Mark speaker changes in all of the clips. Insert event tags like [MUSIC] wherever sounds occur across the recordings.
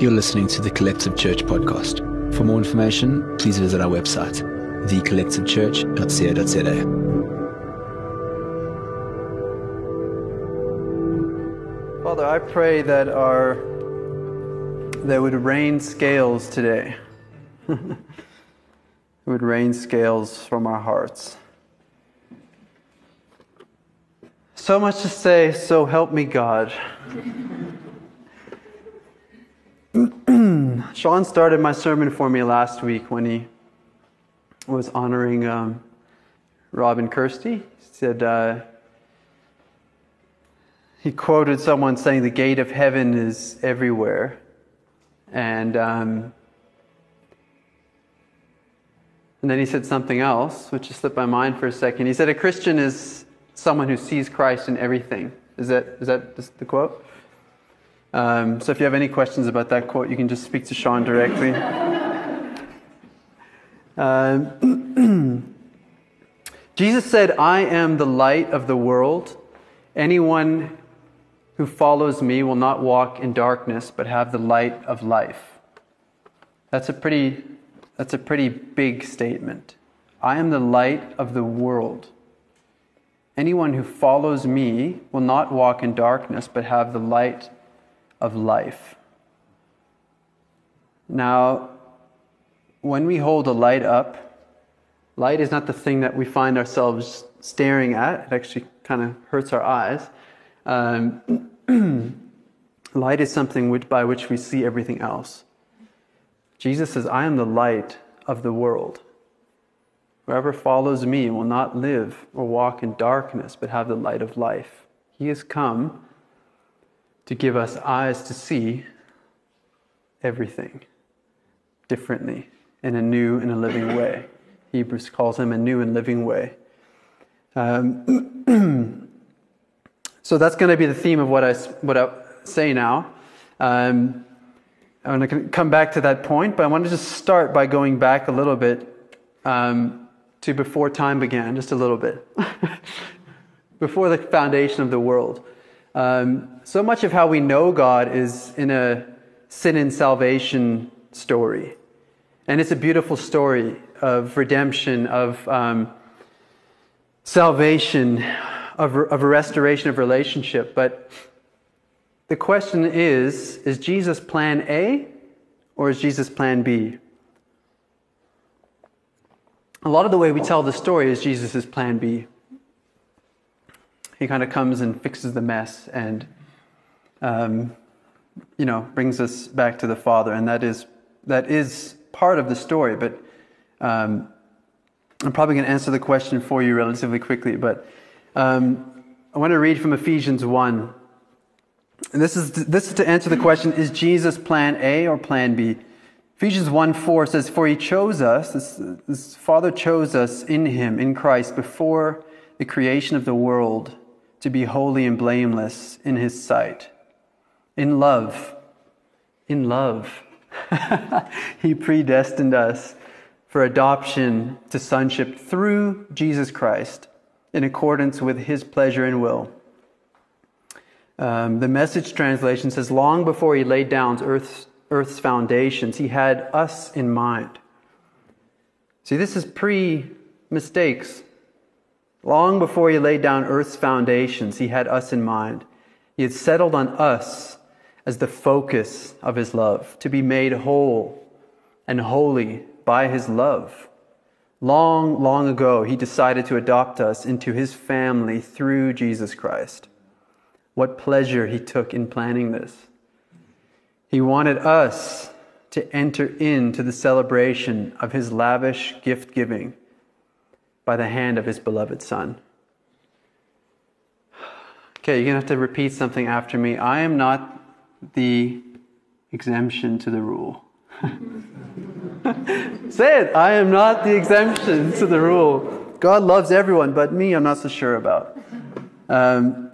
Speaker 1: You're listening to the Collective Church podcast. For more information, please visit our website, thecollectivechurch.ca.za.
Speaker 2: Father, I pray that our there would rain scales today. [LAUGHS] it would rain scales from our hearts. So much to say, so help me God. Sean started my sermon for me last week when he was honoring um, Robin Kirsty. He said, uh, he quoted someone saying, The gate of heaven is everywhere. And, um, and then he said something else, which just slipped my mind for a second. He said, A Christian is someone who sees Christ in everything. Is that, is that the quote? Um, so if you have any questions about that quote, you can just speak to Sean directly. Um, [CLEARS THROAT] Jesus said, I am the light of the world. Anyone who follows me will not walk in darkness, but have the light of life. That's a pretty, that's a pretty big statement. I am the light of the world. Anyone who follows me will not walk in darkness, but have the light of life. Now, when we hold a light up, light is not the thing that we find ourselves staring at. It actually kind of hurts our eyes. Um, [CLEARS THROAT] light is something which, by which we see everything else. Jesus says, I am the light of the world. Whoever follows me will not live or walk in darkness, but have the light of life. He has come to give us eyes to see everything differently in a new and a living way. [CLEARS THROAT] Hebrews calls him a new and living way. Um, [CLEARS THROAT] so that's going to be the theme of what I, what I say now. Um, I'm going to come back to that point, but I want to just start by going back a little bit um, to before time began, just a little bit. [LAUGHS] before the foundation of the world. Um, so much of how we know God is in a sin and salvation story. And it's a beautiful story of redemption, of um, salvation, of, of a restoration of relationship. But the question is is Jesus plan A or is Jesus plan B? A lot of the way we tell the story is Jesus' plan B he kind of comes and fixes the mess and, um, you know, brings us back to the Father. And that is, that is part of the story. But um, I'm probably going to answer the question for you relatively quickly. But um, I want to read from Ephesians 1. And this is, this is to answer the question is Jesus plan A or plan B? Ephesians 1 4 says, For he chose us, this, this Father chose us in him, in Christ, before the creation of the world to be holy and blameless in his sight. In love, in love, [LAUGHS] he predestined us for adoption to sonship through Jesus Christ in accordance with his pleasure and will. Um, the message translation says, Long before he laid down earth's, earth's foundations, he had us in mind. See, this is pre mistakes. Long before he laid down earth's foundations, he had us in mind. He had settled on us as the focus of his love, to be made whole and holy by his love. Long, long ago, he decided to adopt us into his family through Jesus Christ. What pleasure he took in planning this. He wanted us to enter into the celebration of his lavish gift giving by the hand of his beloved Son. Okay, you're going to have to repeat something after me. I am not the exemption to the rule. [LAUGHS] Say it. I am not the exemption to the rule. God loves everyone, but me, I'm not so sure about. Um,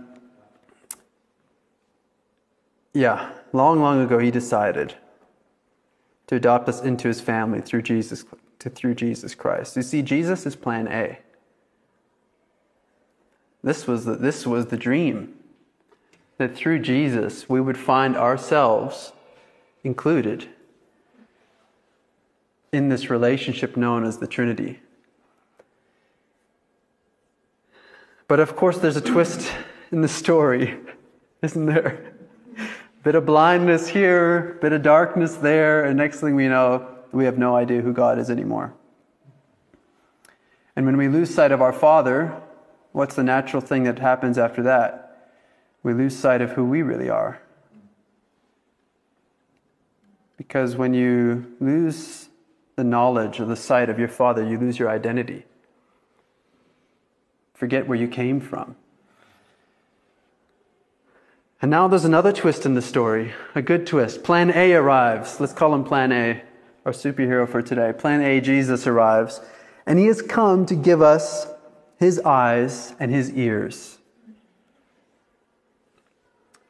Speaker 2: yeah, long, long ago, he decided to adopt us into his family through Jesus to through Jesus Christ. You see, Jesus is plan A. This was the, this was the dream that through Jesus we would find ourselves included in this relationship known as the Trinity. But of course, there's a twist in the story, isn't there? Bit of blindness here, bit of darkness there, and next thing we know, we have no idea who God is anymore. And when we lose sight of our Father, what's the natural thing that happens after that? We lose sight of who we really are. Because when you lose the knowledge or the sight of your Father, you lose your identity. Forget where you came from. And now there's another twist in the story, a good twist. Plan A arrives. Let's call him Plan A, our superhero for today. Plan A, Jesus arrives, and he has come to give us his eyes and his ears.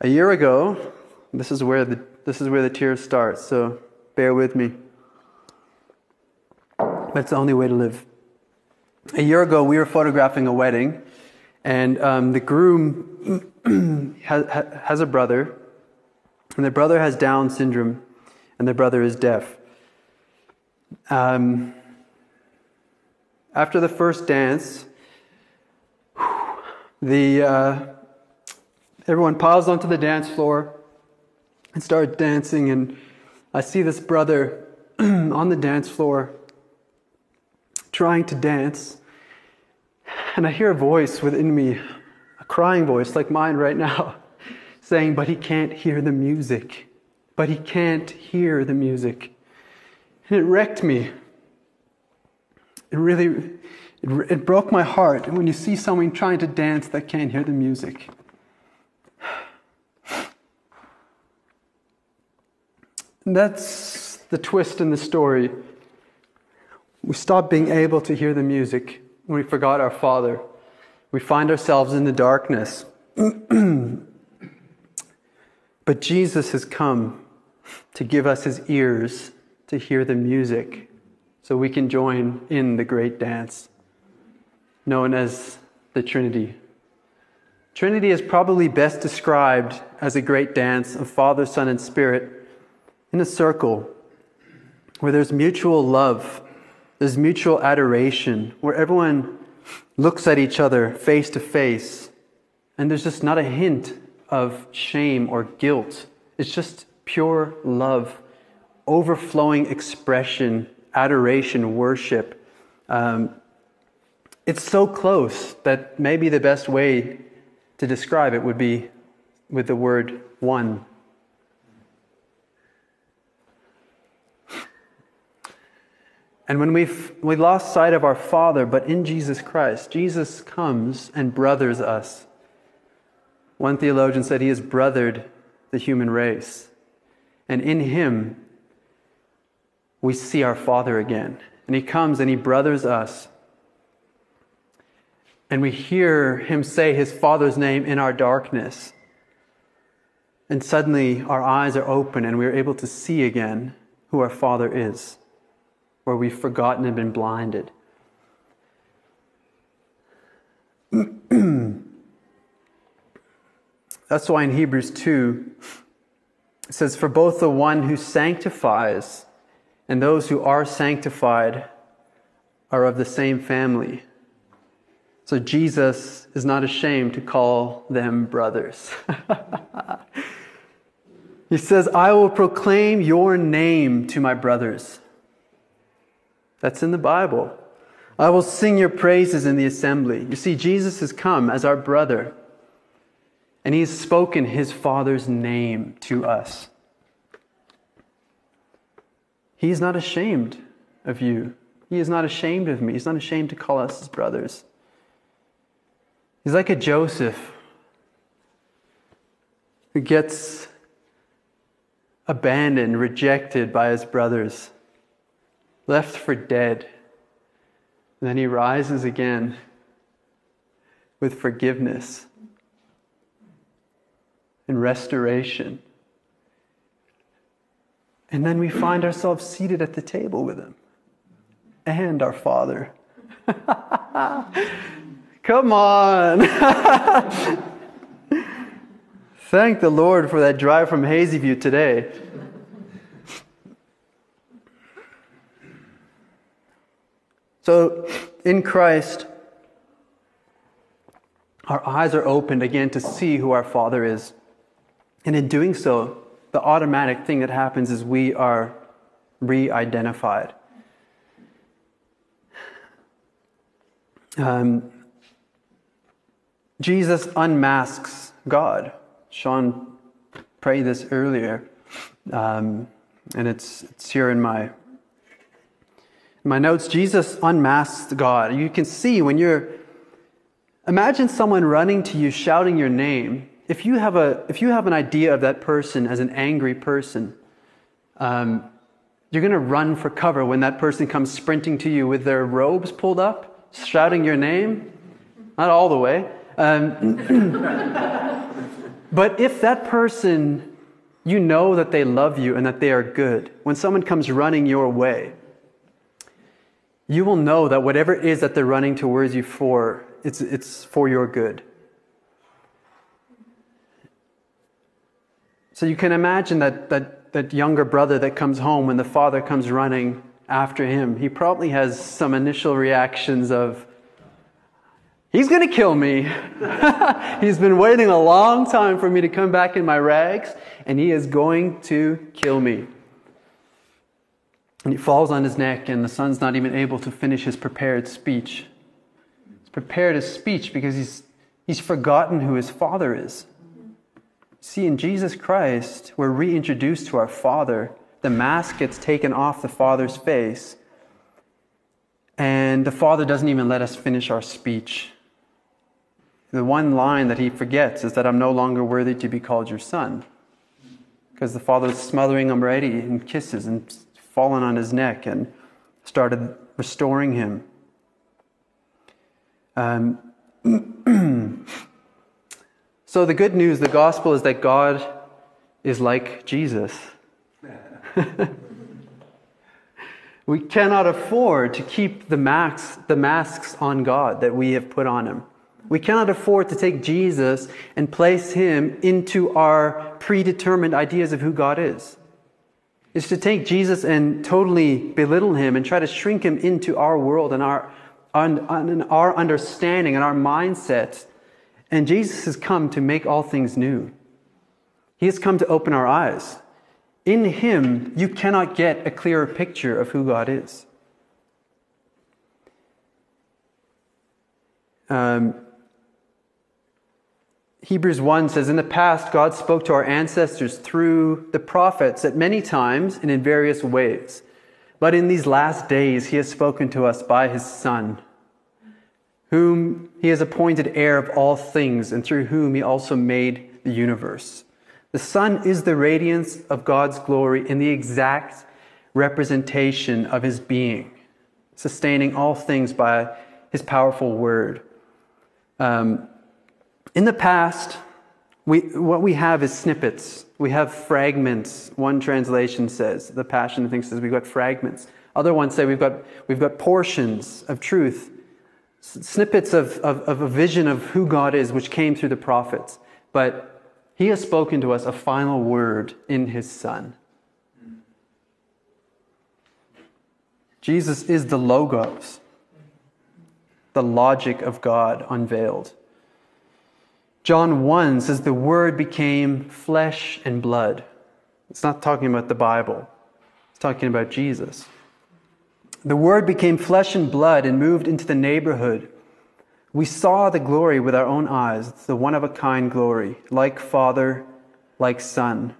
Speaker 2: A year ago, this is where the, this is where the tears start, so bear with me. That's the only way to live. A year ago, we were photographing a wedding, and um, the groom [CLEARS THROAT] has, has a brother, and the brother has Down syndrome, and the brother is deaf. Um, after the first dance, the uh, everyone paused onto the dance floor and started dancing, and I see this brother [CLEARS THROAT] on the dance floor trying to dance, and I hear a voice within me, a crying voice like mine right now, [LAUGHS] saying, But he can't hear the music. But he can't hear the music. And it wrecked me. It really it, it broke my heart when you see someone trying to dance that can't hear the music. And that's the twist in the story. We stop being able to hear the music we forgot our Father. We find ourselves in the darkness. [CLEARS THROAT] but Jesus has come to give us his ears to hear the music so we can join in the great dance known as the Trinity. Trinity is probably best described as a great dance of Father, Son, and Spirit in a circle where there's mutual love there's mutual adoration where everyone looks at each other face to face, and there's just not a hint of shame or guilt. It's just pure love, overflowing expression, adoration, worship. Um, it's so close that maybe the best way to describe it would be with the word one. And when we've we lost sight of our Father, but in Jesus Christ, Jesus comes and brothers us. One theologian said he has brothered the human race. And in him, we see our Father again. And he comes and he brothers us. And we hear him say his Father's name in our darkness. And suddenly our eyes are open and we are able to see again who our Father is where we've forgotten and been blinded. [CLEARS THROAT] That's why in Hebrews 2, it says, For both the one who sanctifies and those who are sanctified are of the same family. So Jesus is not ashamed to call them brothers. [LAUGHS] he says, I will proclaim your name to my brothers. That's in the Bible. I will sing your praises in the assembly. You see, Jesus has come as our brother, and he has spoken his Father's name to us. He is not ashamed of you. He is not ashamed of me. He's not ashamed to call us his brothers. He's like a Joseph who gets abandoned, rejected by his brothers left for dead. And then he rises again with forgiveness and restoration. And then we find ourselves seated at the table with Him and our Father. [LAUGHS] Come on. [LAUGHS] Thank the Lord for that drive from Hazyview today. So, in Christ, our eyes are opened again to see who our Father is. And in doing so, the automatic thing that happens is we are re identified. Um, Jesus unmasks God. Sean prayed this earlier, um, and it's, it's here in my, in my notes. Jesus unmasks God. You can see when you're, imagine someone running to you shouting your name. If you have, a, if you have an idea of that person as an angry person, um, you're going to run for cover when that person comes sprinting to you with their robes pulled up, shouting your name. Not all the way. Um, [CLEARS THROAT] but if that person, you know that they love you and that they are good, when someone comes running your way, you will know that whatever it is that they're running towards you for, it's, it's for your good. So you can imagine that, that, that younger brother that comes home when the father comes running after him. He probably has some initial reactions of, He's going to kill me. [LAUGHS] He's been waiting a long time for me to come back in my rags, and he is going to kill me. And he falls on his neck, and the son's not even able to finish his prepared speech. He's prepared his speech because he's, he's forgotten who his father is. See, in Jesus Christ, we're reintroduced to our Father. The mask gets taken off the Father's face, and the Father doesn't even let us finish our speech. The one line that he forgets is that I'm no longer worthy to be called your son. Because the father was smothering him already in kisses and fallen on his neck and started restoring him. Um, [CLEARS THROAT] [CLEARS THROAT] so, the good news, the gospel, is that God is like Jesus. [LAUGHS] we cannot afford to keep the, the masks on God that we have put on him. We cannot afford to take Jesus and place him into our predetermined ideas of who God is. It's to take Jesus and totally belittle him and try to shrink him into our world and our, our understanding and our mindset. And Jesus has come to make all things new. He has come to open our eyes. In him, you cannot get a clearer picture of who God is. Um, Hebrews 1 says, In the past, God spoke to our ancestors through the prophets at many times and in various ways. But in these last days, He has spoken to us by His Son, whom He has appointed heir of all things, and through whom He also made the universe. The Son is the radiance of God's glory in the exact representation of His being, sustaining all things by His powerful word. Um, in the past, we, what we have is snippets. We have fragments. One translation says, the Passion thinks says we've got fragments. Other ones say we've got, we've got portions of truth, snippets of, of, of a vision of who God is, which came through the prophets. But He has spoken to us a final word in His Son. Jesus is the Logos, the logic of God unveiled. John 1 says the Word became flesh and blood. It's not talking about the Bible, it's talking about Jesus. The Word became flesh and blood and moved into the neighborhood. We saw the glory with our own eyes, the one of a kind glory, like Father, like Son,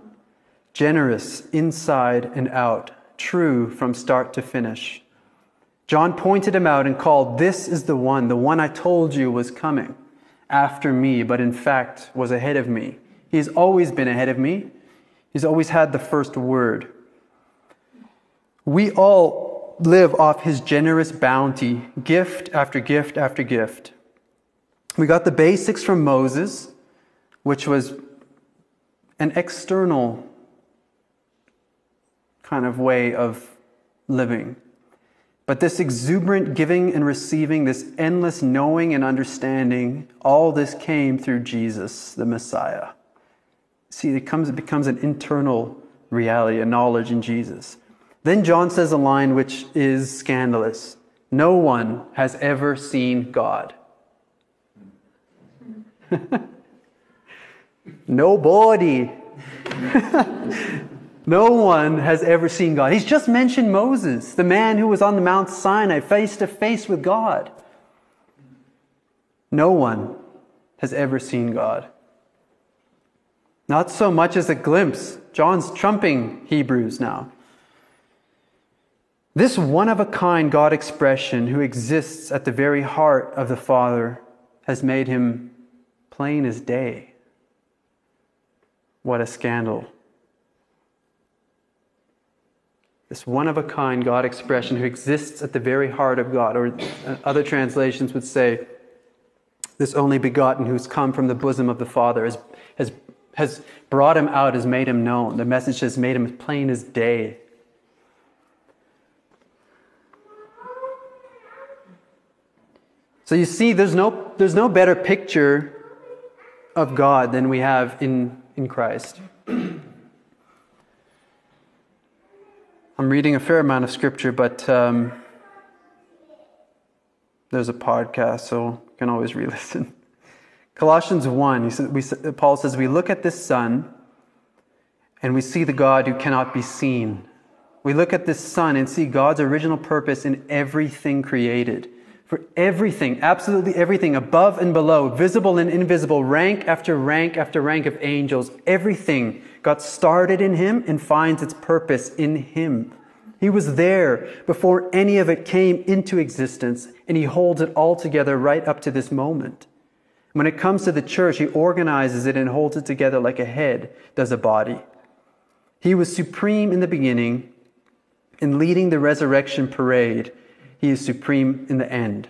Speaker 2: generous inside and out, true from start to finish. John pointed him out and called, This is the one, the one I told you was coming after me, but in fact was ahead of me. He's always been ahead of me. He's always had the first word. We all live off his generous bounty, gift after gift after gift. We got the basics from Moses, which was an external kind of way of living. But this exuberant giving and receiving, this endless knowing and understanding, all this came through Jesus, the Messiah. See, it, comes, it becomes an internal reality, a knowledge in Jesus. Then John says a line which is scandalous. No one has ever seen God. [LAUGHS] Nobody. [LAUGHS] no one has ever seen God. He's just mentioned Moses, the man who was on the Mount Sinai face to face with God. No one has ever seen God. Not so much as a glimpse. John's trumping Hebrews now. This one of a kind God expression who exists at the very heart of the Father has made him plain as day. What a scandal. This one of a kind God expression who exists at the very heart of God, or uh, other translations would say, this only begotten who's come from the bosom of the Father has, has, has brought him out, has made him known. The message has made him plain as day. So you see, there's no, there's no better picture of God than we have in, in Christ. [CLEARS THROAT] I'm reading a fair amount of scripture, but um, there's a podcast, so you can always [LAUGHS] re listen. Colossians 1, he says, we, Paul says, We look at this Son and we see the God who cannot be seen. We look at this Son and see God's original purpose in everything created for everything, absolutely everything, above and below, visible and invisible, rank after rank after rank of angels, everything got started in Him and finds its purpose in Him. He was there before any of it came into existence, and He holds it all together right up to this moment. When it comes to the church, He organizes it and holds it together like a head does a body. He was supreme in the beginning in leading the resurrection parade he is supreme in the end.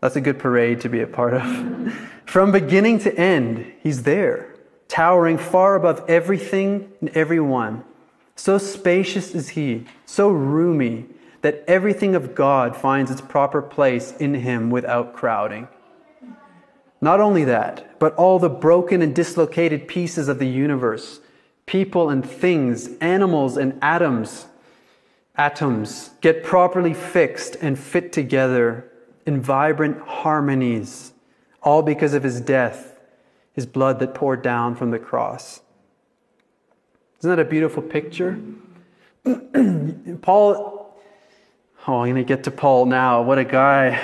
Speaker 2: That's a good parade to be a part of. [LAUGHS] From beginning to end, He's there, towering far above everything and everyone. So spacious is He, so roomy, that everything of God finds its proper place in Him without crowding. Not only that, but all the broken and dislocated pieces of the universe, people and things, animals and atoms, atoms get properly fixed and fit together in vibrant harmonies, all because of his death, his blood that poured down from the cross. Isn't that a beautiful picture? [CLEARS THROAT] Paul, oh, I'm going to get to Paul now. What a guy.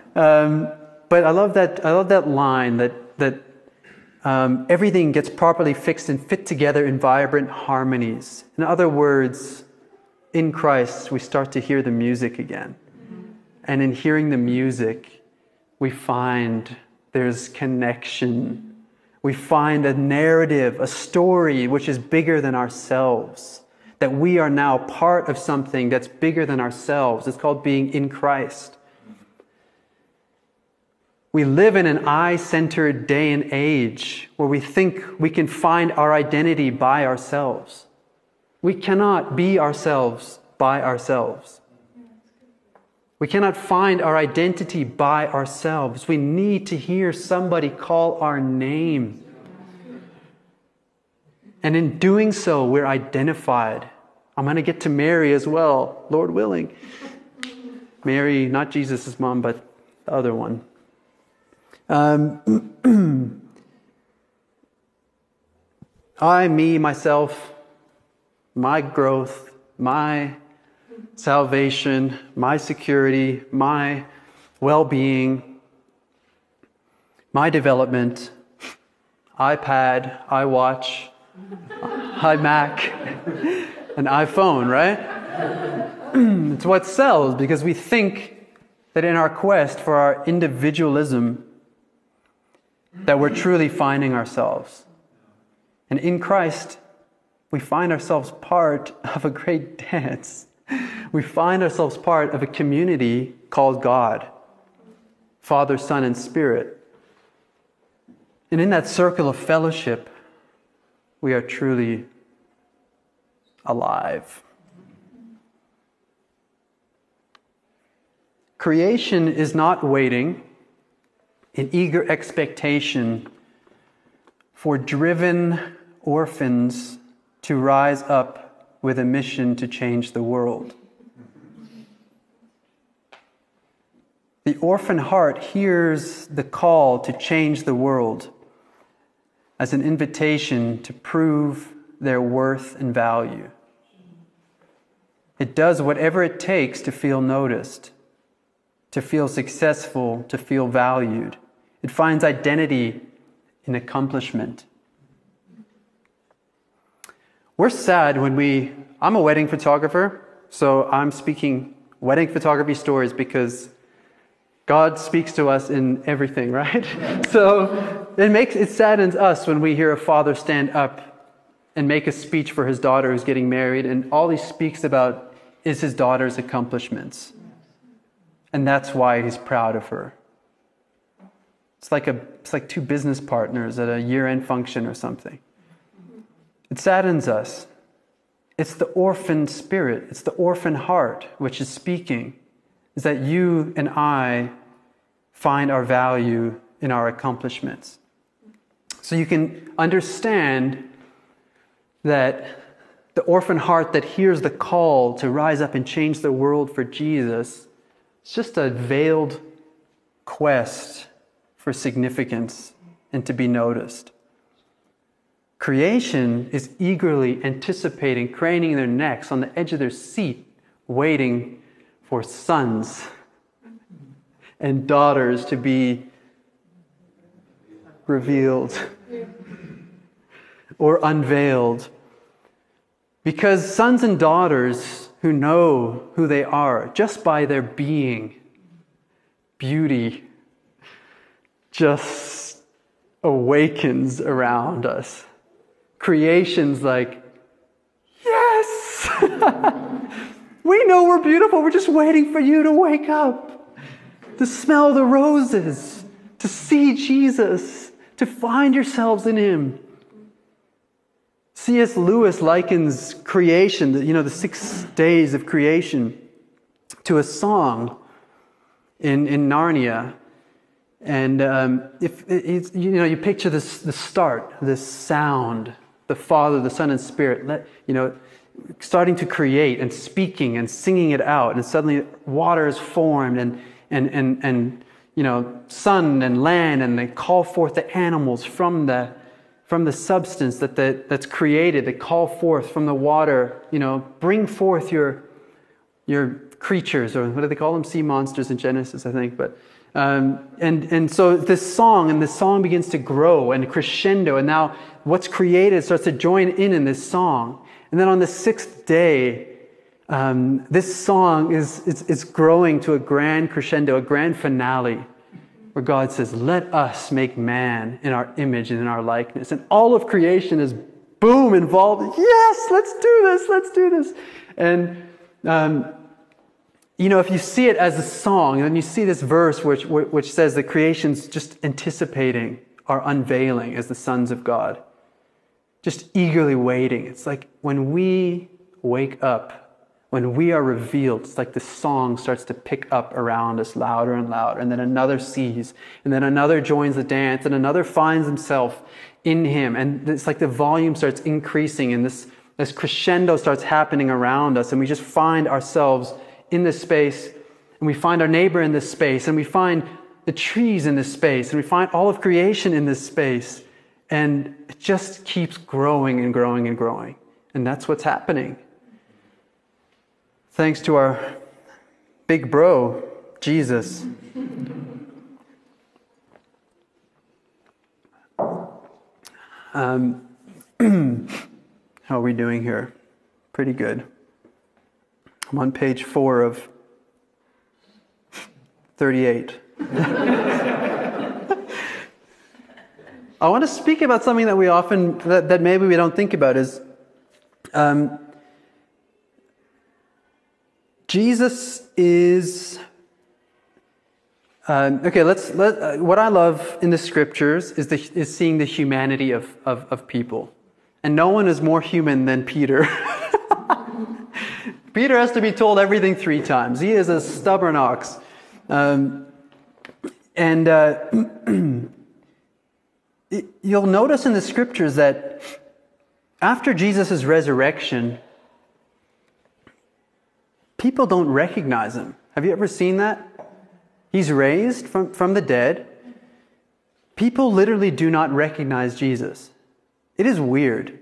Speaker 2: [LAUGHS] um, but I love that, I love that line that, that um, everything gets properly fixed and fit together in vibrant harmonies. In other words, in Christ, we start to hear the music again. Mm-hmm. And in hearing the music, we find there's connection. We find a narrative, a story which is bigger than ourselves. That we are now part of something that's bigger than ourselves. It's called being in Christ. We live in an I centered day and age where we think we can find our identity by ourselves. We cannot be ourselves by ourselves. We cannot find our identity by ourselves. We need to hear somebody call our name. And in doing so, we're identified. I'm going to get to Mary as well, Lord willing. Mary, not Jesus' mom, but the other one. Um, [CLEARS THROAT] I, me, myself, my growth, my salvation, my security, my well being, my development, iPad, iWatch, [LAUGHS] iMac, [LAUGHS] an iPhone, right? [CLEARS THROAT] it's what sells because we think that in our quest for our individualism that we're truly finding ourselves. And in Christ, we find ourselves part of a great [LAUGHS] dance. We find ourselves part of a community called God Father, Son, and Spirit. And in that circle of fellowship, we are truly alive. Creation is not waiting in eager expectation for driven orphans to rise up with a mission to change the world. The orphan heart hears the call to change the world as an invitation to prove their worth and value. It does whatever it takes to feel noticed, to feel successful, to feel valued. It finds identity in accomplishment. We're sad when we, I'm a wedding photographer, so I'm speaking wedding photography stories because God speaks to us in everything, [LAUGHS] right? so it makes it saddens us when we hear a father stand up and make a speech for his daughter who's getting married, and all he speaks about is his daughter's accomplishments. And that's why he's proud of her. It's like, a, it's like two business partners at a year end function or something. It saddens us. It's the orphan spirit, it's the orphan heart which is speaking, is that you and I find our value in our accomplishments. So you can understand that the orphan heart that hears the call to rise up and change the world for Jesus is just a veiled quest for significance and to be noticed. Creation is eagerly anticipating, craning their necks on the edge of their seat, waiting for sons and daughters to be revealed or unveiled. Because sons and daughters who know who they are just by their being, beauty just awakens around us. Creation's like, yes! [LAUGHS] we know we're beautiful, we're just waiting for you to wake up, to smell the roses, to see Jesus, to find yourselves in Him. C.S. Lewis likens creation, you know, the six days of creation, to a song in, in Narnia. And um, if you know, you picture this, the start, this sound, the Father, the Son, and Spirit, let, you know, starting to create and speaking and singing it out, and suddenly water is formed, and and and and you know, sun and land, and they call forth the animals from the from the substance that the, that's created, They call forth from the water, you know, bring forth your, your creatures, or what do they call them? Sea monsters in Genesis, I think. But, um, and, and so this song, and this song begins to grow and crescendo, and now what's created starts to join in in this song. And then on the sixth day, um, this song is, is, is growing to a grand crescendo, a grand finale where God says, Let us make man in our image and in our likeness. And all of creation is boom involved. Yes, let's do this, let's do this. And, um, you know, if you see it as a song, and you see this verse which, which says that creation's just anticipating our unveiling as the sons of God, just eagerly waiting. It's like when we wake up when we are revealed, it's like the song starts to pick up around us louder and louder, and then another sees, and then another joins the dance, and another finds himself in him. And it's like the volume starts increasing, and this, this crescendo starts happening around us, and we just find ourselves in this space, and we find our neighbor in this space, and we find the trees in this space, and we find all of creation in this space. And it just keeps growing and growing and growing. And that's what's happening thanks to our big bro, Jesus. Um, [CLEARS THROAT] how are we doing here? Pretty good. I'm on page four of 38. [LAUGHS] I want to speak about something that we often, that, that maybe we don't think about is um, Jesus is. Um, okay, let's. Let, uh, what I love in the scriptures is, the, is seeing the humanity of, of, of people. And no one is more human than Peter. [LAUGHS] Peter has to be told everything three times. He is a stubborn ox. Um, and uh, [CLEARS THROAT] you'll notice in the scriptures that after Jesus' resurrection, people don't recognize him. Have you ever seen that? He's raised from, from the dead. People literally do not recognize Jesus. It is weird.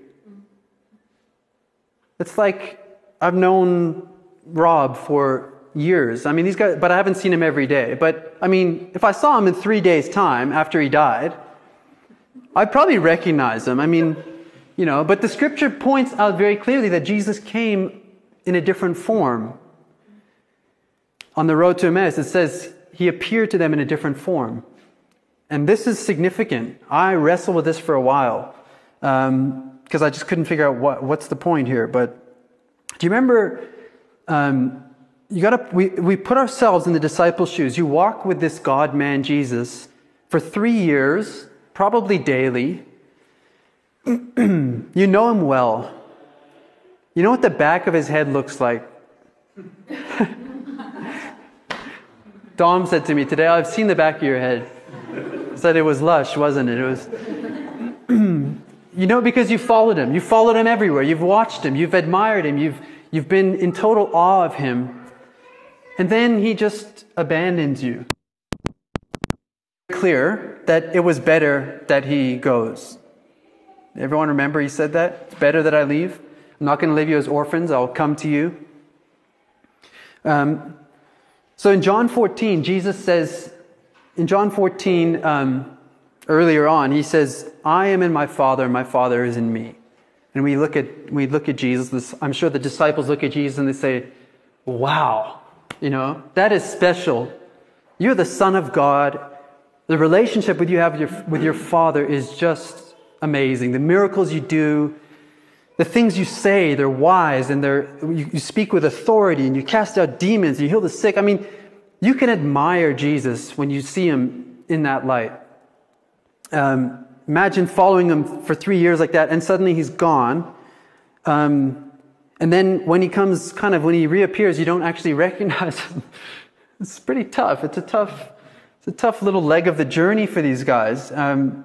Speaker 2: It's like I've known Rob for years. I mean, he's got, but I haven't seen him every day. But I mean, if I saw him in three days' time after he died, I'd probably recognize him. I mean, you know, but the scripture points out very clearly that Jesus came in a different form. On the road to Emmaus, it says he appeared to them in a different form. And this is significant. I wrestled with this for a while because um, I just couldn't figure out what, what's the point here. But do you remember? Um, you gotta, we, we put ourselves in the disciples' shoes. You walk with this God man Jesus for three years, probably daily. [CLEARS THROAT] you know him well. You know what the back of his head looks like? [LAUGHS] Dom said to me today, I've seen the back of your head. Said it was lush, wasn't it? It was. You know, because you followed him. You followed him everywhere. You've watched him. You've admired him. You've, you've been in total awe of him. And then he just abandons you. Clear that it was better that he goes. Everyone remember he said that? It's better that I leave. I'm not going to leave you as orphans. I'll come to you. Um, so in John 14, Jesus says, in John 14, um, earlier on, he says, I am in my Father, and my Father is in me. And we look at, we look at Jesus, I'm sure the disciples look at Jesus and they say, wow, you know, that is special. You're the Son of God. The relationship with you have your, with your Father is just amazing. The miracles you do, the things you say, they're wise and they're, you, you speak with authority and you cast out demons, you heal the sick. I mean, you can admire Jesus when you see him in that light. Um, imagine following him for three years like that and suddenly he's gone. Um, and then when he comes, kind of, when he reappears, you don't actually [LAUGHS] recognize him. it's pretty tough. It's a tough, it's a tough little leg of the journey for these guys. Um,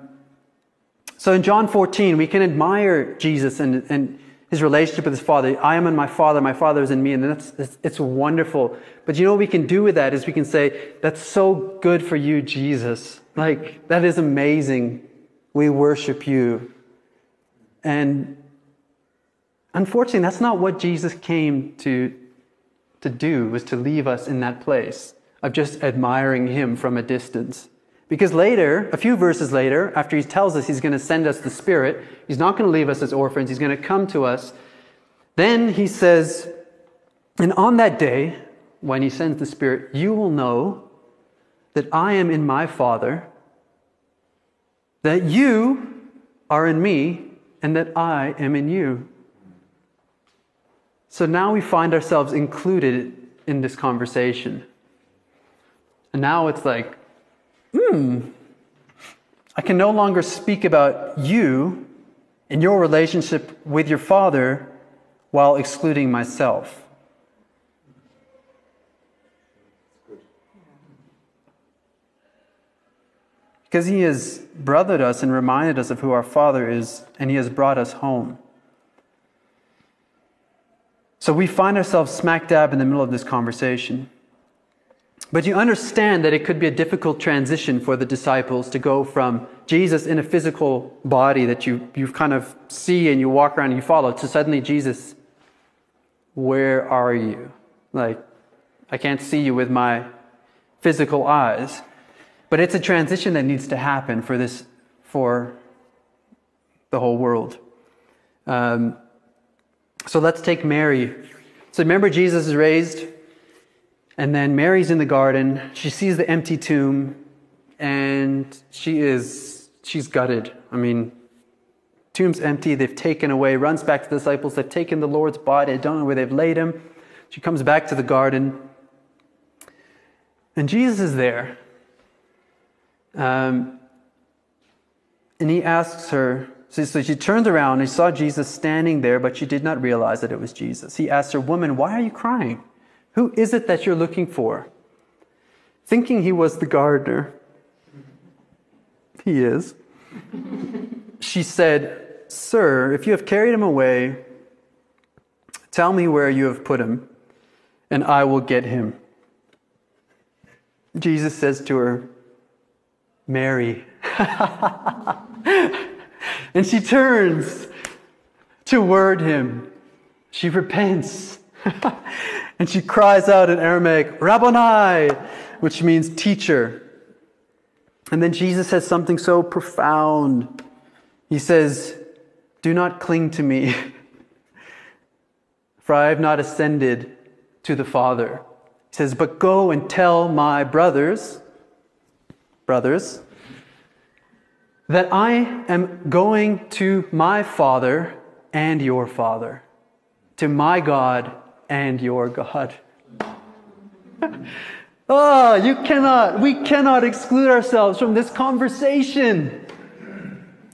Speaker 2: so in John 14, we can admire Jesus and, and his relationship with his Father. I am in my Father, my Father is in me, and that's, it's, it's wonderful. But you know what we can do with that is we can say, that's so good for you, Jesus. Like, that is amazing. We worship you. And unfortunately, that's not what Jesus came to, to do, was to leave us in that place of just admiring him from a distance. Because later, a few verses later, after he tells us he's going to send us the Spirit, he's not going to leave us as orphans, he's going to come to us. Then he says, And on that day, when he sends the Spirit, you will know that I am in my Father, that you are in me, and that I am in you. So now we find ourselves included in this conversation. And now it's like, hmm, I can no longer speak about you and your relationship with your father while excluding myself. Because he has brothered us and reminded us of who our Father is, and he has brought us home. So we find ourselves smack dab in the middle of this conversation. But you understand that it could be a difficult transition for the disciples to go from Jesus in a physical body that you, you kind of see and you walk around and you follow to suddenly Jesus, where are you? Like, I can't see you with my physical eyes. But it's a transition that needs to happen for this, for the whole world. Um, so let's take Mary. So remember, Jesus is raised and then Mary's in the garden. She sees the empty tomb and she is, she's gutted. I mean, tomb's empty. They've taken away, runs back to the disciples. They've taken the Lord's body. I don't know where they've laid him. She comes back to the garden. And Jesus is there. Um, and he asks her, so she turns around and saw Jesus standing there, but she did not realize that it was Jesus. He asked her, Woman, why are you crying? Who is it that you're looking for? Thinking he was the gardener. He is. she said, Sir, if you have carried him away, tell me where you have put him, and I will get him. Jesus says to her, Mary. [LAUGHS] and she turns toward him. She repents. [LAUGHS] and she cries out in Aramaic, Rabboni, which means teacher. And then Jesus says something so profound. He says, Do not cling to me, [LAUGHS] for I have not ascended to the Father. He says, But go and tell my brothers, brothers, that I am going to my Father and your Father, to my God and your God. oh, [LAUGHS] you cannot, we cannot exclude ourselves from this conversation.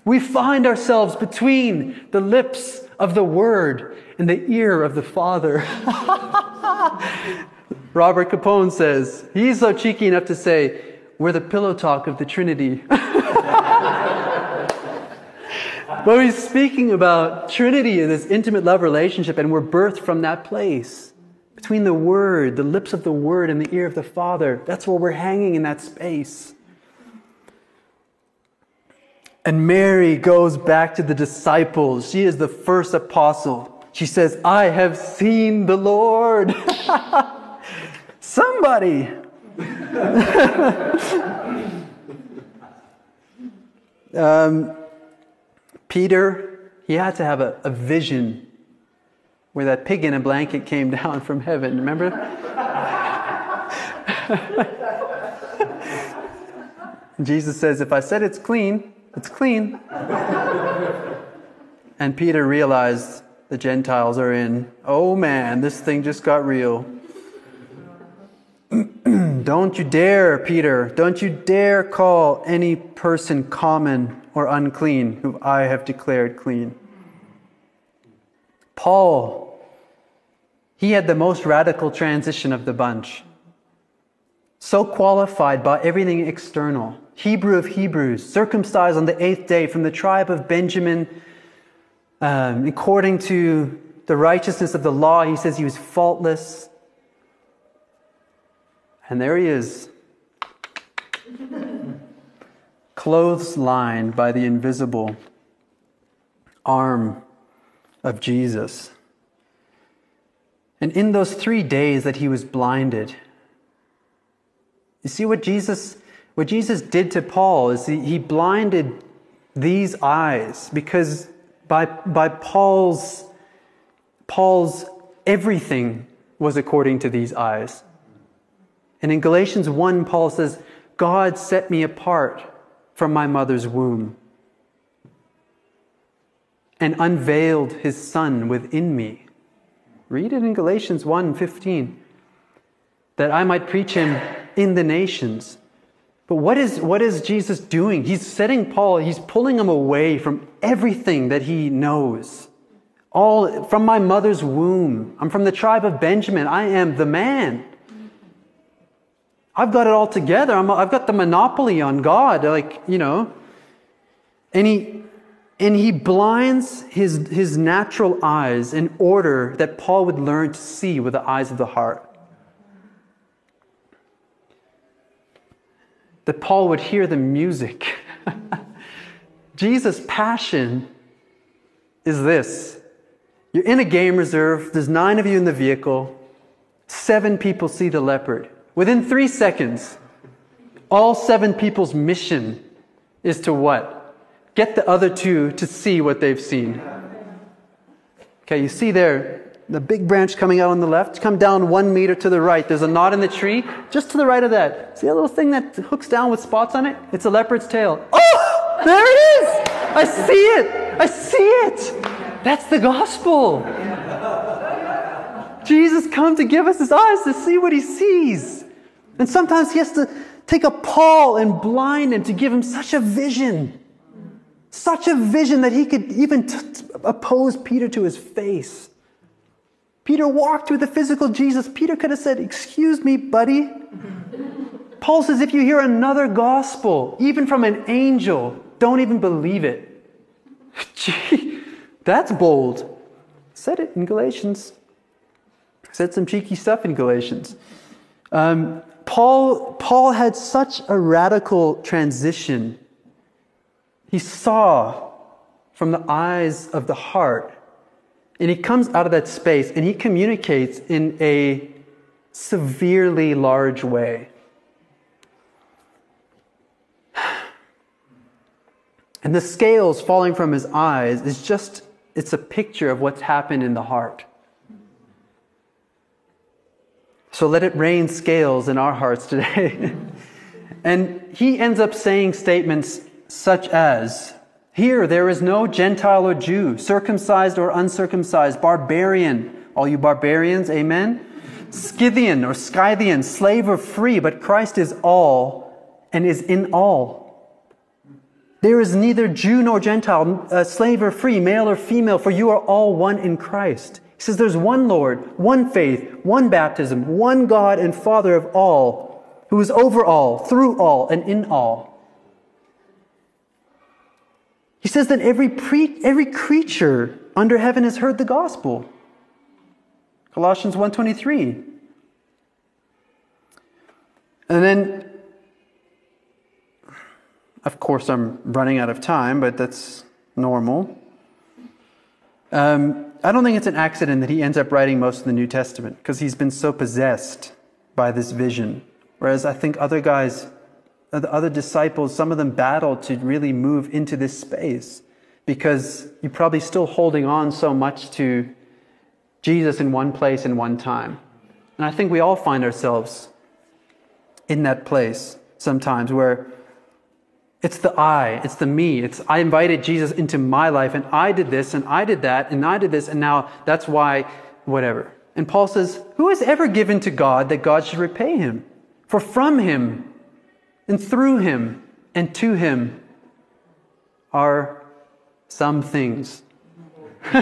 Speaker 2: We find ourselves between the lips of the Word and the ear of the Father. [LAUGHS] Robert Capon says, he's so cheeky enough to say, we're the pillow talk of the Trinity. [LAUGHS] but he's speaking about Trinity and this intimate love relationship, and we're birthed from that place. Between the Word, the lips of the Word, and the ear of the Father. That's where we're hanging in that space. And Mary goes back to the disciples. She is the first apostle. She says, I have seen the Lord. [LAUGHS] Somebody. [LAUGHS] um, Peter, he had to have a, a vision where that pig in a blanket came [LAUGHS] down from heaven. Remember? [LAUGHS] Jesus says, If I said it's clean, it's clean. [LAUGHS] and Peter realized the Gentiles are in. Oh man, this thing just got real. [CLEARS THROAT] Don't you dare, Peter, don't you dare call any person common or unclean who I have declared clean. Paul, he had the most radical transition of the bunch. So qualified by everything external. Hebrew of Hebrews, circumcised on the eighth day from the tribe of Benjamin, um, according to the righteousness of the law. He says he was faultless. And there he is, clothes lined by the invisible arm of Jesus. And in those three days that he was blinded, you see what Jesus, what Jesus did to Paul is he, he blinded these eyes because by, by Paul's, Paul's everything was according to these eyes. And in Galatians 1, Paul says, God set me apart from my mother's womb and unveiled his son within me. Read it in Galatians 1:15 that I might preach him in the nations. But what is, what is Jesus doing? He's setting Paul, he's pulling him away from everything that he knows. All from my mother's womb. I'm from the tribe of Benjamin. I am the man. I've got it all together. i have got the monopoly on God. Like, you know. And he, and he blinds his, his natural eyes in order that Paul would learn to see with the eyes of the heart. That Paul would hear the music. [LAUGHS] Jesus' passion is this you're in a game reserve, there's nine of you in the vehicle, seven people see the leopard. Within three seconds, all seven people's mission is to what? Get the other two to see what they've seen. Okay, you see there, the big branch coming out on the left, come down one meter to the right. There's a knot in the tree, just to the right of that. See a little thing that hooks down with spots on it? It's a leopard's tail. Oh, there it is! I see it! I see it! That's the gospel. Jesus come to give us his eyes to see what he sees. And sometimes he has to take a Paul and blind him to give him such a vision. Such a vision that he could even t- oppose Peter to his face. Peter walked with the physical Jesus. Peter could have said, Excuse me, buddy. [LAUGHS] Paul says, If you hear another gospel, even from an angel, don't even believe it. [LAUGHS] Gee, that's bold. Said it in Galatians. Said some cheeky stuff in Galatians. Um, Paul, Paul had such a radical transition. He saw from the eyes of the heart, and he comes out of that space and he communicates in a severely large way. And the scales falling from his eyes is just, it's a picture of what's happened in the heart. So let it rain scales in our hearts today. [LAUGHS] and he ends up saying statements such as Here there is no Gentile or Jew, circumcised or uncircumcised, barbarian. All you barbarians, amen? Scythian or Scythian, slave or free, but Christ is all and is in all. There is neither Jew nor Gentile, uh, slave or free, male or female, for you are all one in Christ. He says there's one Lord, one faith, one baptism, one God and Father of all, who is over all, through all, and in all. He says that every, pre- every creature under heaven has heard the gospel. Colossians 1.23. And then, of course, I'm running out of time, but that's normal. Um, I don't think it's an accident that he ends up writing most of the New Testament because he's been so possessed by this vision. Whereas I think other guys, the other disciples, some of them battle to really move into this space because you're probably still holding on so much to Jesus in one place in one time. And I think we all find ourselves in that place sometimes where it's the I, it's the me. It's I invited Jesus into my life and I did this and I did that and I did this and now that's why whatever. And Paul says, Who has ever given to God that God should repay him? For from him and through him and to him are some things. [LAUGHS]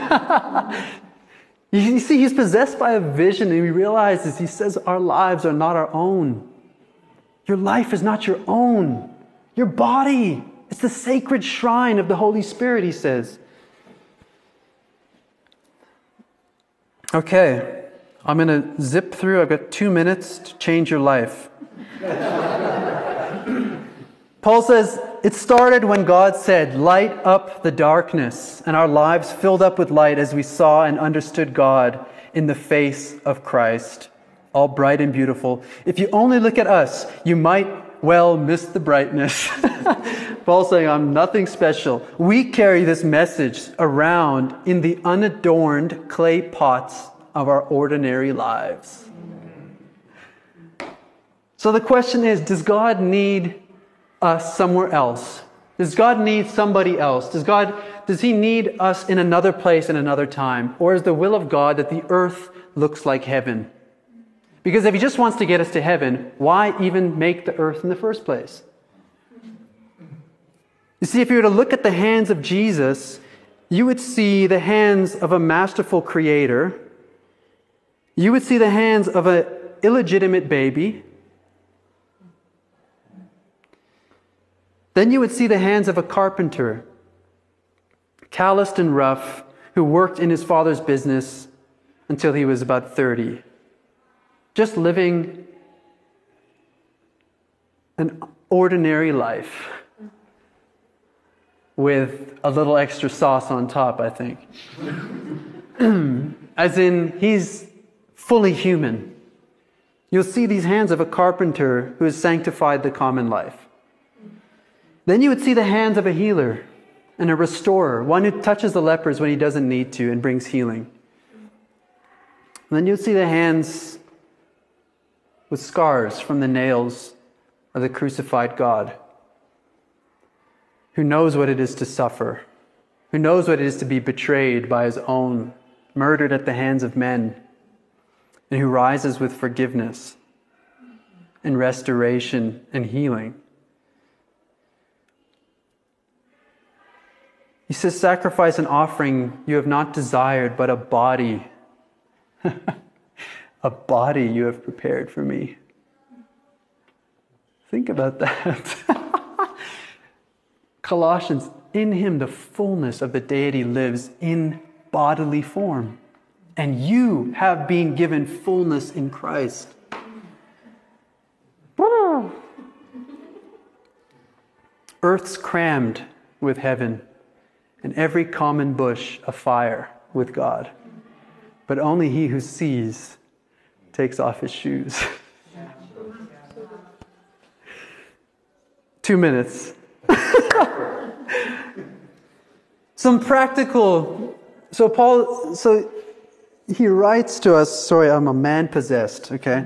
Speaker 2: you see, he's possessed by a vision and he realizes, he says, Our lives are not our own. Your life is not your own. Your body. It's the sacred shrine of the Holy Spirit, he says. Okay, I'm going to zip through. I've got two minutes to change your life. [LAUGHS] Paul says, It started when God said, Light up the darkness, and our lives filled up with light as we saw and understood God in the face of Christ, all bright and beautiful. If you only look at us, you might well miss the brightness. [LAUGHS] Paul saying, I'm nothing special. We carry this message around in the unadorned clay pots of our ordinary lives. So the question is Does God need us somewhere else? Does God need somebody else? Does God does he need us in another place in another time? Or is the will of God that the earth looks like heaven? Because if he just wants to get us to heaven, why even make the earth in the first place? You see, if you were to look at the hands of Jesus, you would see the hands of a masterful creator. You would see the hands of an illegitimate baby. Then you would see the hands of a carpenter, calloused and rough, who worked in his father's business until he was about 30 just living an ordinary life with a little extra sauce on top, I think. [CLEARS THROAT] As in, he's fully human. You'll see these hands of a carpenter who has sanctified the common life. Then you would see the hands of a healer and a restorer, one who touches the lepers when he doesn't need to and brings healing. And then you'll see the hands with scars from the nails of the crucified God, who knows what it is to suffer, who knows what it is to be betrayed by his own, murdered at the hands of men, and who rises with forgiveness and restoration and healing. He says, Sacrifice and offering you have not desired, but a body. [LAUGHS] a body you have prepared for me. Think about that. [LAUGHS] Colossians, in him the fullness of the deity lives in bodily form, and you have been given fullness in Christ. [LAUGHS] Earth's crammed with heaven, and every common bush afire with God. But only he who sees takes off his shoes. [LAUGHS] Two minutes. [LAUGHS] Some practical. So, Paul, so he writes to us, sorry, I'm a man possessed, okay?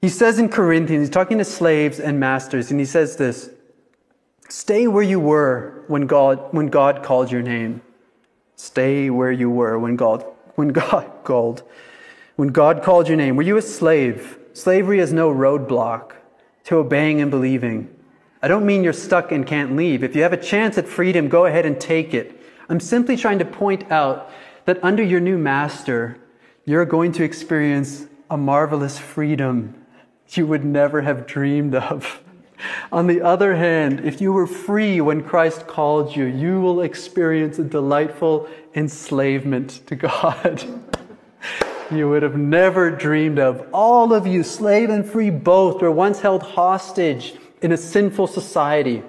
Speaker 2: He says in Corinthians, he's talking to slaves and masters, and he says this Stay where you were when God, when God called your name. Stay where you were when God, when God [LAUGHS] called. When God called your name. Were you a slave? Slavery is no roadblock to obeying and believing. I don't mean you're stuck and can't leave. If you have a chance at freedom, go ahead and take it. I'm simply trying to point out that under your new master, you're going to experience a marvelous freedom you would never have dreamed of. [LAUGHS] On the other hand, if you were free when Christ called you, you will experience a delightful enslavement to God. [LAUGHS] you would have never dreamed of. All of you, slave and free both, were once held hostage in a sinful society.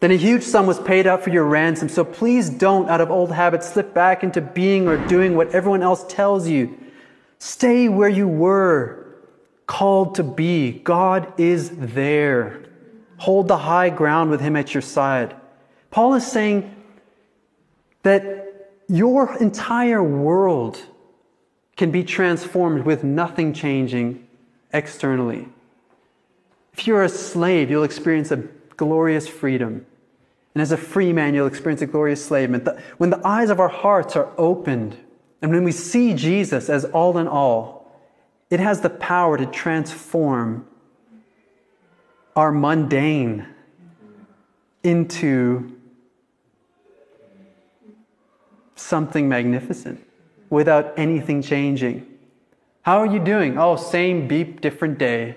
Speaker 2: Then a huge sum was paid out for your ransom. So please don't, out of old habits, slip back into being or doing what everyone else tells you. Stay where you were called to be. God is there. Hold the high ground with Him at your side. Paul is saying that your entire world can be transformed with nothing changing externally. If you're a slave, you'll experience a glorious freedom. And as a free man, you'll experience a glorious enslavement. When the eyes of our hearts are opened, and when we see Jesus as all in all, it has the power to transform our mundane into something magnificent without anything changing. How are you doing? Oh, same beep, different day.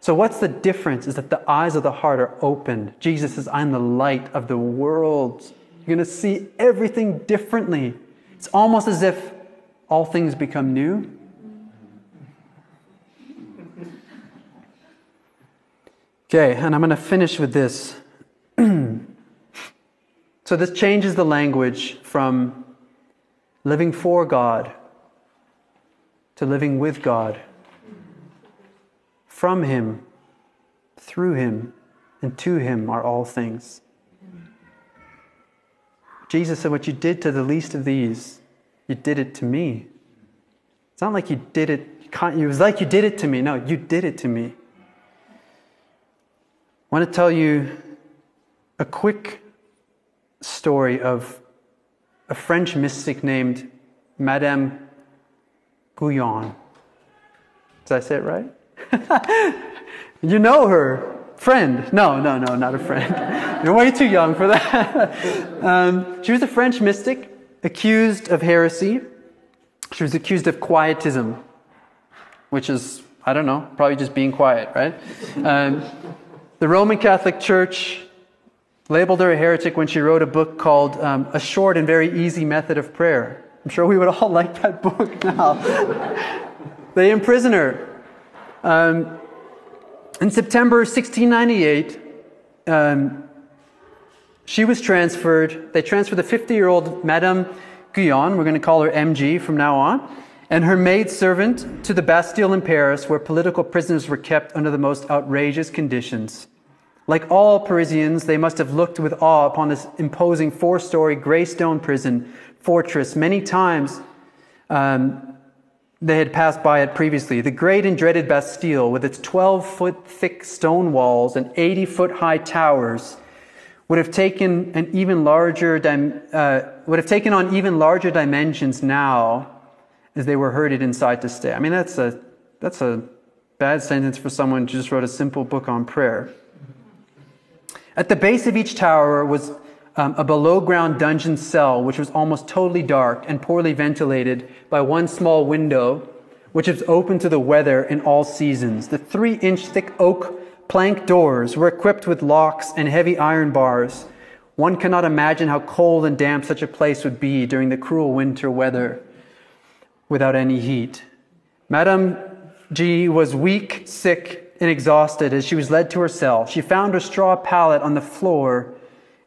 Speaker 2: So, what's the difference? Is that the eyes of the heart are opened. Jesus says, I'm the light of the world. You're going to see everything differently. It's almost as if all things become new. Okay, and I'm going to finish with this. [CLEARS THROAT] so, this changes the language from living for God to living with God from him, through him, and to him are all things. Jesus said, What you did to the least of these, you did it to me. It's not like you did it, it was like you did it to me. No, you did it to me. I want to tell you a quick story of a French mystic named Madame Guyon. Did I say it right? [LAUGHS] you know her. Friend. No, no, no, not a friend. [LAUGHS] You're way too young for that. [LAUGHS] um, she was a French mystic accused of heresy. She was accused of quietism, which is, I don't know, probably just being quiet, right? Um, the Roman Catholic Church labeled her a heretic when she wrote a book called um, A Short and Very Easy Method of Prayer. I'm sure we would all [LAUGHS] like that book now. [LAUGHS] they imprison her um, in September 1698, um, she was transferred. They transferred the 50 year old Madame Guyon, we're going to call her MG from now on, and her maid servant to the Bastille in Paris, where political prisoners were kept under the most outrageous conditions. Like all Parisians, they must have looked with awe upon this imposing four story gray stone prison fortress many times. Um, they had passed by it previously. The great and dreaded Bastille, with its 12 foot thick stone walls and 80 foot high towers, would have taken an even larger uh, would have taken on even larger dimensions now as they were herded inside to stay. I mean, that's a that's a bad sentence for someone who just wrote a simple book on prayer. At the base of each tower was um, a below ground dungeon cell, which was almost totally dark and poorly ventilated by one small window, which was open to the weather in all seasons. The three inch thick oak plank doors were equipped with locks and heavy iron bars. One cannot imagine how cold and damp such a place would be during the cruel winter weather without any heat. Madame G was weak, sick, and exhausted as she was led to her cell. She found her straw pallet on the floor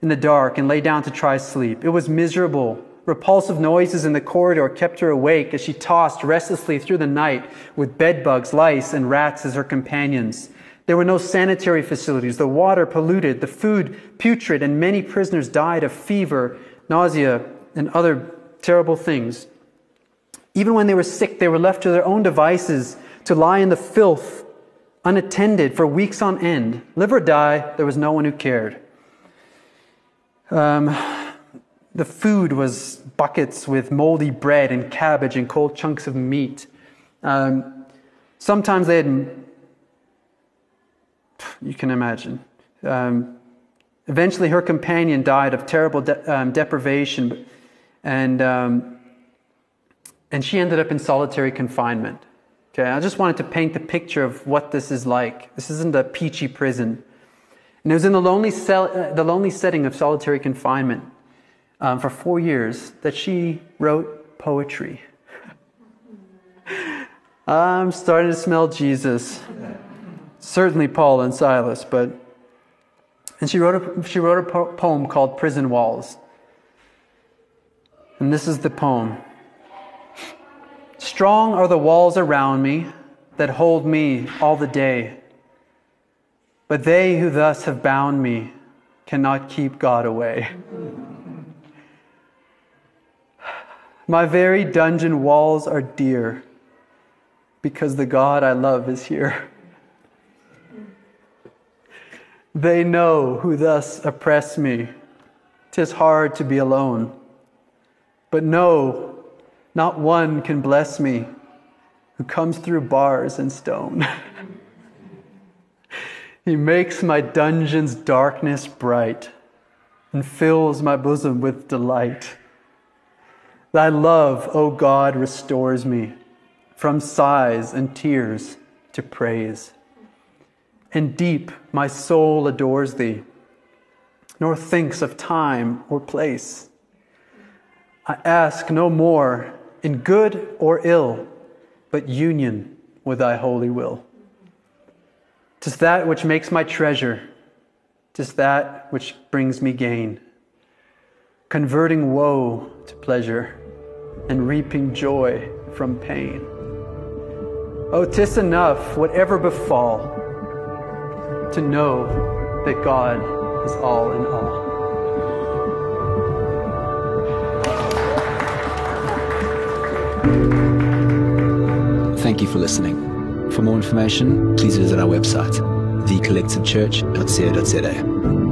Speaker 2: in the dark and lay down to try sleep. It was miserable. Repulsive noises in the corridor kept her awake as she tossed restlessly through the night with bedbugs, lice, and rats as her companions. There were no sanitary facilities, the water polluted, the food putrid, and many prisoners died of fever, nausea, and other terrible things. Even when they were sick, they were left to their own devices to lie in the filth unattended for weeks on end. Live or die, there was no one who cared. Um, the food was buckets with moldy bread and cabbage and cold chunks of meat. Um, sometimes they had, you can imagine. Um, eventually, her companion died of terrible de- um, deprivation, and, um, and she ended up in solitary confinement. Okay, I just wanted to paint the picture of what this is like. This isn't a peachy prison. And it was in the lonely, cell, uh, the lonely setting of solitary confinement um, for four years that she wrote poetry. [LAUGHS] I'm starting to smell Jesus. Certainly Paul and Silas, but. And she wrote a, she wrote a poem called Prison Walls. And this is the poem. Strong are the walls around me that hold me all the day. But they who thus have bound me cannot keep God away. My very dungeon walls are dear because the God I love is here. They know who thus oppress me. Tis hard to be alone. But know not one can bless me who comes through bars and stone. [LAUGHS] he makes my dungeon's darkness bright and fills my bosom with delight. Thy love, O God, restores me from sighs and tears to praise. And deep my soul adores thee, nor thinks of time or place. I ask no more in good or ill, but union with thy holy will. Tis that which makes my treasure, tis that which brings me gain, converting woe to pleasure and reaping joy from pain. Oh, tis enough, whatever befall, to know that God is all in all.
Speaker 1: Thank you for listening. For more information, please visit our website, thecollectivechurch.co.za.